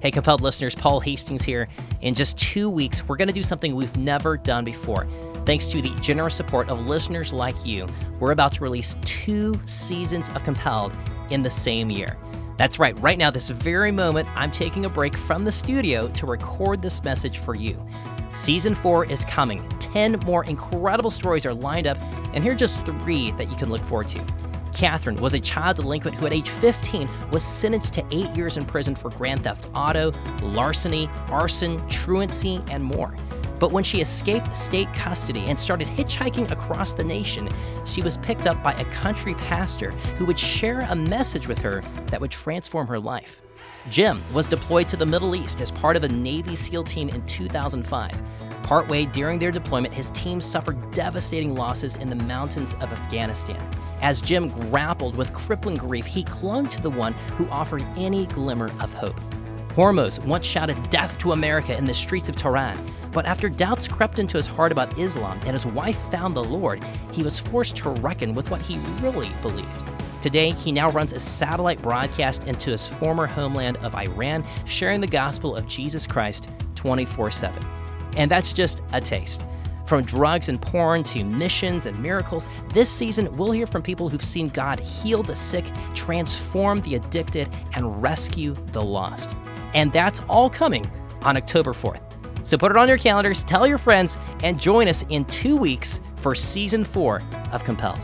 Hey, compelled listeners, Paul Hastings here. In just two weeks, we're going to do something we've never done before. Thanks to the generous support of listeners like you, we're about to release two seasons of Compelled in the same year. That's right, right now, this very moment, I'm taking a break from the studio to record this message for you. Season 4 is coming. 10 more incredible stories are lined up, and here are just three that you can look forward to. Catherine was a child delinquent who, at age 15, was sentenced to eight years in prison for grand theft auto, larceny, arson, truancy, and more. But when she escaped state custody and started hitchhiking across the nation, she was picked up by a country pastor who would share a message with her that would transform her life. Jim was deployed to the Middle East as part of a Navy SEAL team in 2005. Partway during their deployment, his team suffered devastating losses in the mountains of Afghanistan. As Jim grappled with crippling grief, he clung to the one who offered any glimmer of hope. Hormoz once shouted death to America in the streets of Tehran, but after doubts crept into his heart about Islam and his wife found the Lord, he was forced to reckon with what he really believed. Today, he now runs a satellite broadcast into his former homeland of Iran, sharing the gospel of Jesus Christ 24 7. And that's just a taste. From drugs and porn to missions and miracles, this season we'll hear from people who've seen God heal the sick, transform the addicted, and rescue the lost. And that's all coming on October 4th. So put it on your calendars, tell your friends, and join us in two weeks for season four of Compelled.